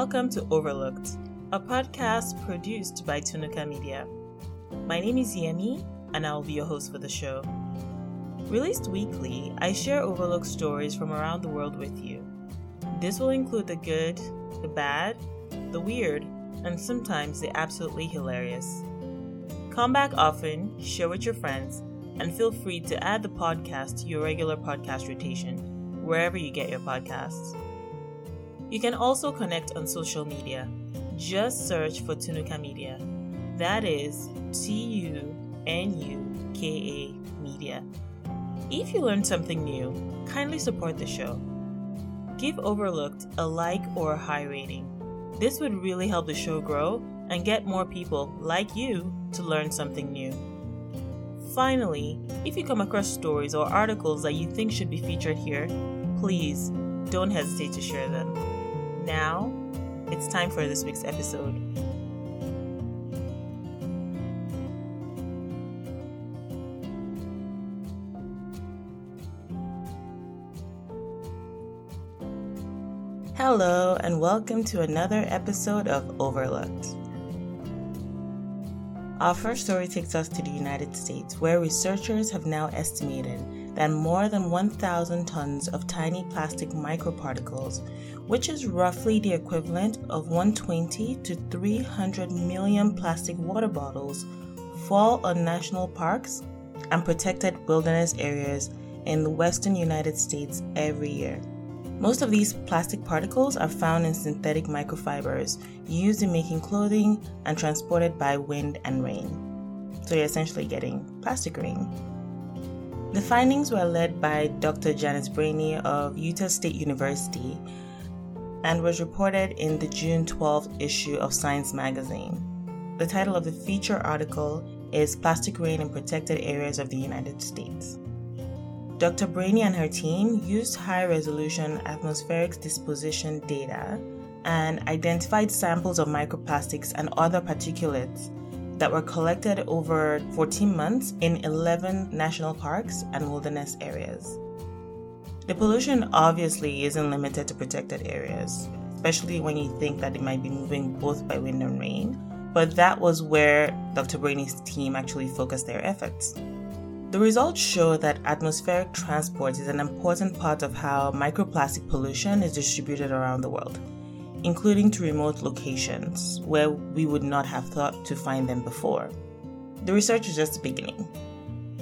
Welcome to Overlooked, a podcast produced by Tunuka Media. My name is Yemi, and I will be your host for the show. Released weekly, I share overlooked stories from around the world with you. This will include the good, the bad, the weird, and sometimes the absolutely hilarious. Come back often, share with your friends, and feel free to add the podcast to your regular podcast rotation, wherever you get your podcasts. You can also connect on social media. Just search for Tunuka Media. That is T U N U K A Media. If you learned something new, kindly support the show. Give Overlooked a like or a high rating. This would really help the show grow and get more people like you to learn something new. Finally, if you come across stories or articles that you think should be featured here, please don't hesitate to share them. Now, it's time for this week's episode. Hello, and welcome to another episode of Overlooked. Our first story takes us to the United States, where researchers have now estimated that more than 1,000 tons of tiny plastic microparticles, which is roughly the equivalent of 120 to 300 million plastic water bottles, fall on national parks and protected wilderness areas in the western United States every year. Most of these plastic particles are found in synthetic microfibers used in making clothing and transported by wind and rain. So you're essentially getting plastic rain. The findings were led by Dr. Janice Brahney of Utah State University and was reported in the June 12th issue of Science magazine. The title of the feature article is Plastic Rain in Protected Areas of the United States. Dr. Brahney and her team used high resolution atmospheric deposition data and identified samples of microplastics and other particulates that were collected over 14 months in 11 national parks and wilderness areas. The pollution obviously isn't limited to protected areas, especially when you think that it might be moving both by wind and rain, but that was where Dr. Brahney's team actually focused their efforts. The results show that atmospheric transport is an important part of how microplastic pollution is distributed around the world, including to remote locations where we would not have thought to find them before. The research is just beginning.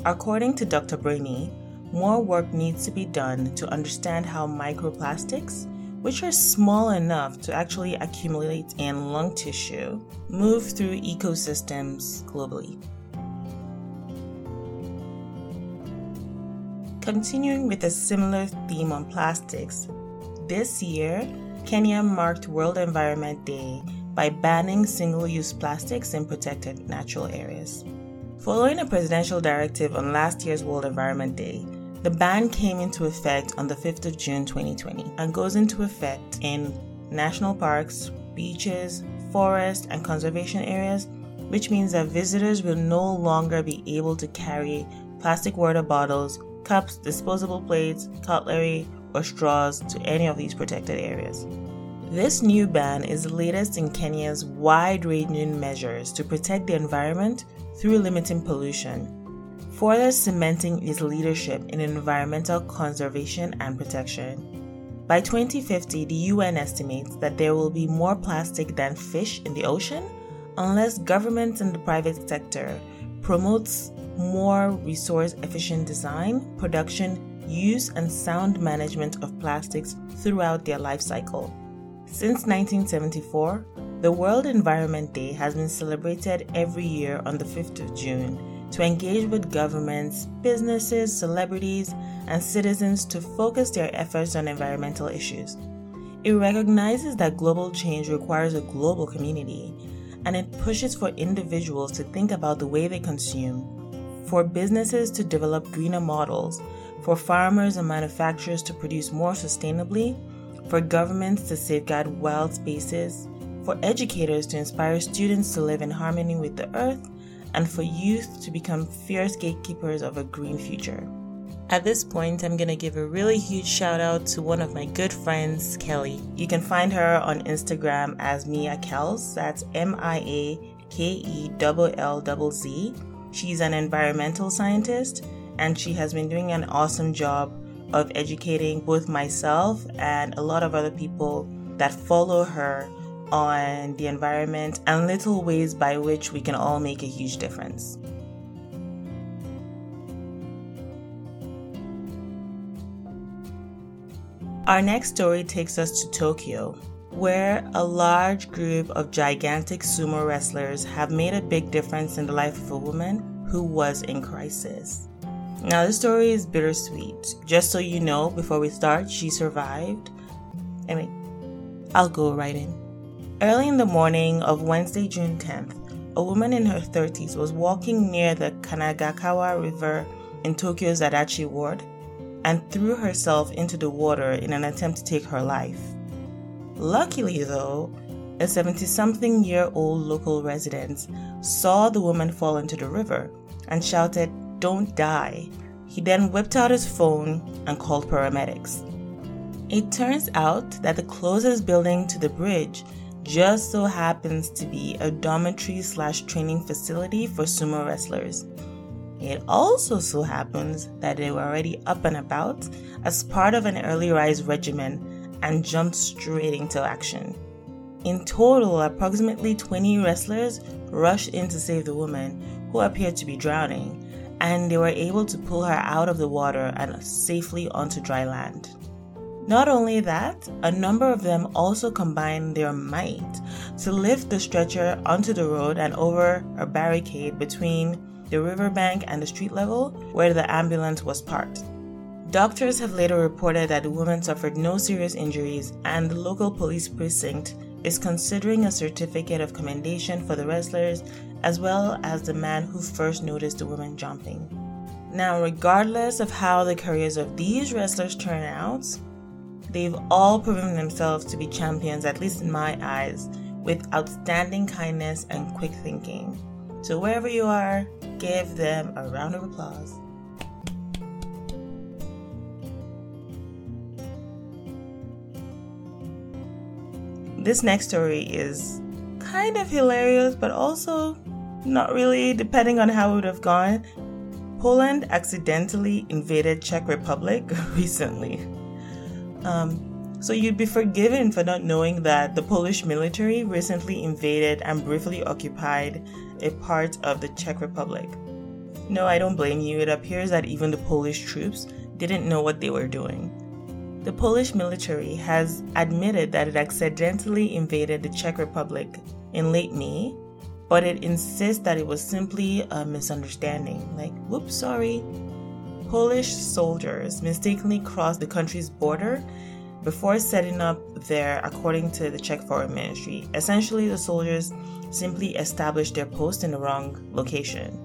According to Dr. Brahney, more work needs to be done to understand how microplastics, which are small enough to actually accumulate in lung tissue, move through ecosystems globally. Continuing with a similar theme on plastics, this year, Kenya marked World Environment Day by banning single use plastics in protected natural areas. Following a presidential directive on last year's World Environment Day, the ban came into effect on the 5th of June 2020 and goes into effect in national parks, beaches, forests, and conservation areas, which means that visitors will no longer be able to carry plastic water bottles cups, disposable plates, cutlery, or straws to any of these protected areas. This new ban is the latest in Kenya's wide ranging measures to protect the environment through limiting pollution, further cementing its leadership in environmental conservation and protection. By 2050, the UN estimates that there will be more plastic than fish in the ocean unless governments and the private sector promotes more resource efficient design, production, use, and sound management of plastics throughout their life cycle. Since 1974, the World Environment Day has been celebrated every year on the 5th of June to engage with governments, businesses, celebrities, and citizens to focus their efforts on environmental issues. It recognizes that global change requires a global community, and it pushes for individuals to think about the way they consume, for businesses to develop greener models, for farmers and manufacturers to produce more sustainably, for governments to safeguard wild spaces, for educators to inspire students to live in harmony with the earth, and for youth to become fierce gatekeepers of a green future. At this point, I'm going to give a really huge shout out to one of my good friends, Kelly. You can find her on Instagram as Mia Kells. That's M I A K E L L Z. She's an environmental scientist and she has been doing an awesome job of educating both myself and a lot of other people that follow her on the environment and little ways by which we can all make a huge difference. Our next story takes us to Tokyo, where a large group of gigantic sumo wrestlers have made a big difference in the life of a woman who was in crisis. Now, this story is bittersweet. Just so you know, before we start, she survived. I mean, I'll go right in. Early in the morning of Wednesday, June 10th, a woman in her 30s was walking near the Kanagakawa River in Tokyo's Adachi ward and threw herself into the water in an attempt to take her life. Luckily, though, a 70 something year old local resident saw the woman fall into the river and shouted, Don't die. He then whipped out his phone and called paramedics. It turns out that the closest building to the bridge just so happens to be a dormitory slash training facility for sumo wrestlers. It also so happens that they were already up and about as part of an early rise regimen and jumped straight into action. In total, approximately 20 wrestlers rushed in to save the woman, who appeared to be drowning, and they were able to pull her out of the water and safely onto dry land. Not only that, a number of them also combined their might to lift the stretcher onto the road and over a barricade between the riverbank and the street level where the ambulance was parked. Doctors have later reported that the woman suffered no serious injuries, and the local police precinct is considering a certificate of commendation for the wrestlers as well as the man who first noticed the woman jumping. Now, regardless of how the careers of these wrestlers turn out, they've all proven themselves to be champions, at least in my eyes, with outstanding kindness and quick thinking. So, wherever you are, give them a round of applause. This next story is kind of hilarious, but also not really, depending on how it would have gone. Poland accidentally invaded Czech Republic recently. Um, so you'd be forgiven for not knowing that the Polish military recently invaded and briefly occupied a part of the Czech Republic. No, I don't blame you. It appears that even the Polish troops didn't know what they were doing. The Polish military has admitted that it accidentally invaded the Czech Republic in late May, but it insists that it was simply a misunderstanding. Like, whoops, sorry. Polish soldiers mistakenly crossed the country's border before setting up there, according to the Czech Foreign Ministry. Essentially, the soldiers simply established their post in the wrong location.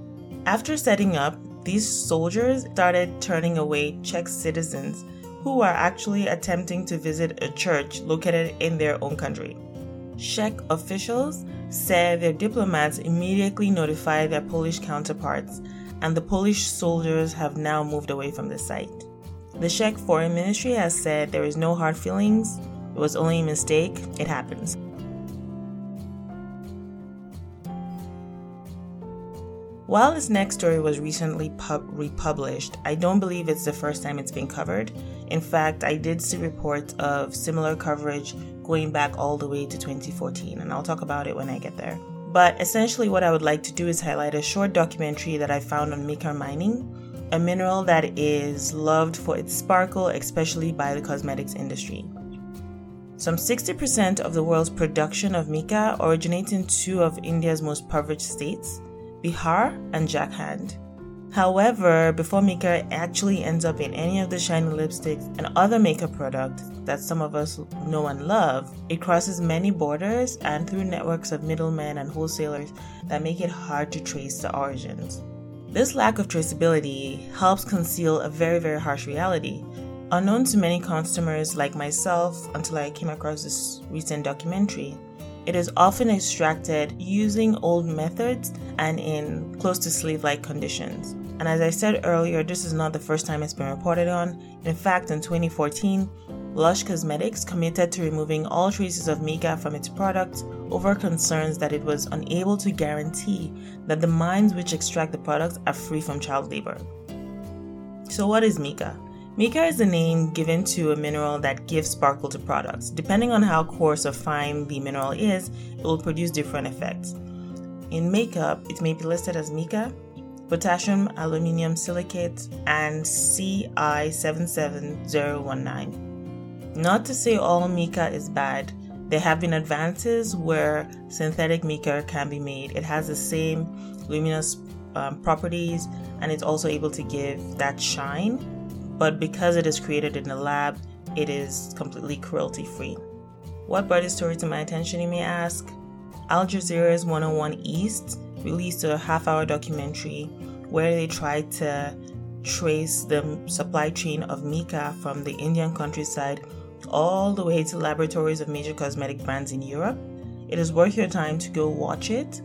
After setting up, these soldiers started turning away Czech citizens who are actually attempting to visit a church located in their own country. Czech officials said their diplomats immediately notified their Polish counterparts, and the Polish soldiers have now moved away from the site. The Czech Foreign Ministry has said there is no hard feelings, it was only a mistake, it happens. While this next story was recently pub- republished, I don't believe it's the first time it's been covered. In fact, I did see reports of similar coverage going back all the way to 2014, and I'll talk about it when I get there. But essentially, what I would like to do is highlight a short documentary that I found on Mica mining, a mineral that is loved for its sparkle, especially by the cosmetics industry. Some 60% of the world's production of mica originates in two of India's most impoverished states, Bihar, and Jharkhand. However, before mica actually ends up in any of the shiny lipsticks and other makeup products that some of us know and love, it crosses many borders and through networks of middlemen and wholesalers that make it hard to trace the origins. This lack of traceability helps conceal a very, very harsh reality. Unknown to many customers like myself until I came across this recent documentary, it is often extracted using old methods and in close to slave like conditions. And as I said earlier, this is not the first time it's been reported on. In fact, in 2014, Lush Cosmetics committed to removing all traces of mica from its products over concerns that it was unable to guarantee that the mines which extract the products are free from child labor. So, what is mica? Mica is the name given to a mineral that gives sparkle to products. Depending on how coarse or fine the mineral is, it will produce different effects. In makeup, it may be listed as mica, potassium aluminium silicate, and CI77019. Not to say all mica is bad, there have been advances where synthetic mica can be made. It has the same luminous um, properties and it's also able to give that shine, but because it is created in a lab, it is completely cruelty free. What brought this story to my attention, you may ask? Al Jazeera's 101 East released a half hour documentary where they tried to trace the supply chain of mica from the Indian countryside all the way to laboratories of major cosmetic brands in Europe. It is worth your time to go watch it.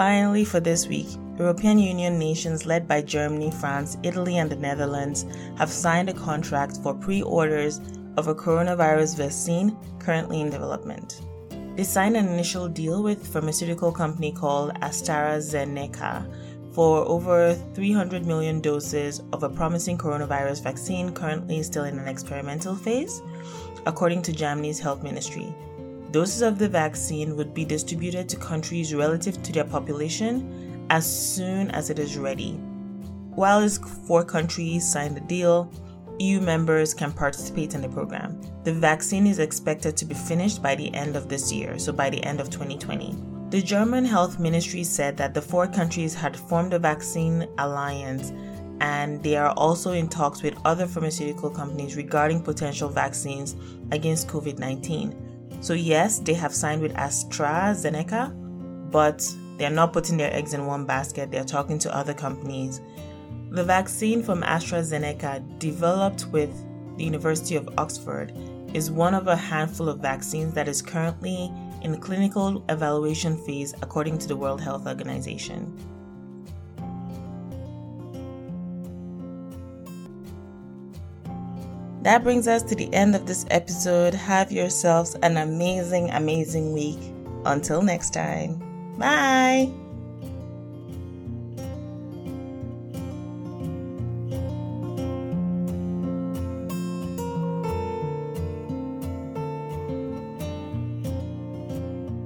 Finally, for this week, European Union nations led by Germany, France, Italy, and the Netherlands have signed a contract for pre orders of a coronavirus vaccine currently in development. They signed an initial deal with pharmaceutical company called AstraZeneca for over 300 million doses of a promising coronavirus vaccine currently still in an experimental phase, according to Germany's health ministry. Doses of the vaccine would be distributed to countries relative to their population as soon as it is ready. While these four countries signed the deal, EU members can participate in the program. The vaccine is expected to be finished by the end of this year, so by the end of 2020. The German health ministry said that the four countries had formed a vaccine alliance and they are also in talks with other pharmaceutical companies regarding potential vaccines against COVID 19. So, yes, they have signed with AstraZeneca, but they're not putting their eggs in one basket. They're talking to other companies. The vaccine from AstraZeneca, developed with the University of Oxford, is one of a handful of vaccines that is currently in the clinical evaluation phase according to the World Health Organization. That brings us to the end of this episode. Have yourselves an amazing, amazing week. Until next time. Bye.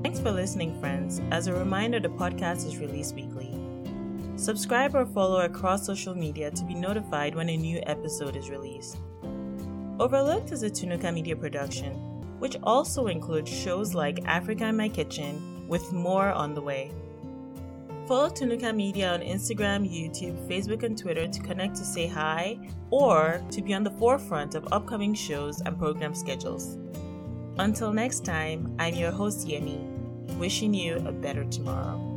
Thanks for listening, friends. As a reminder, the podcast is released weekly. Subscribe or follow across social media to be notified when a new episode is released. Overlooked is a Tunuka Media production, which also includes shows like Africa in My Kitchen, with more on the way. Follow Tunuka Media on Instagram, YouTube, Facebook, and Twitter to connect to say hi or to be on the forefront of upcoming shows and program schedules. Until next time, I'm your host, Yemi wishing you a better tomorrow.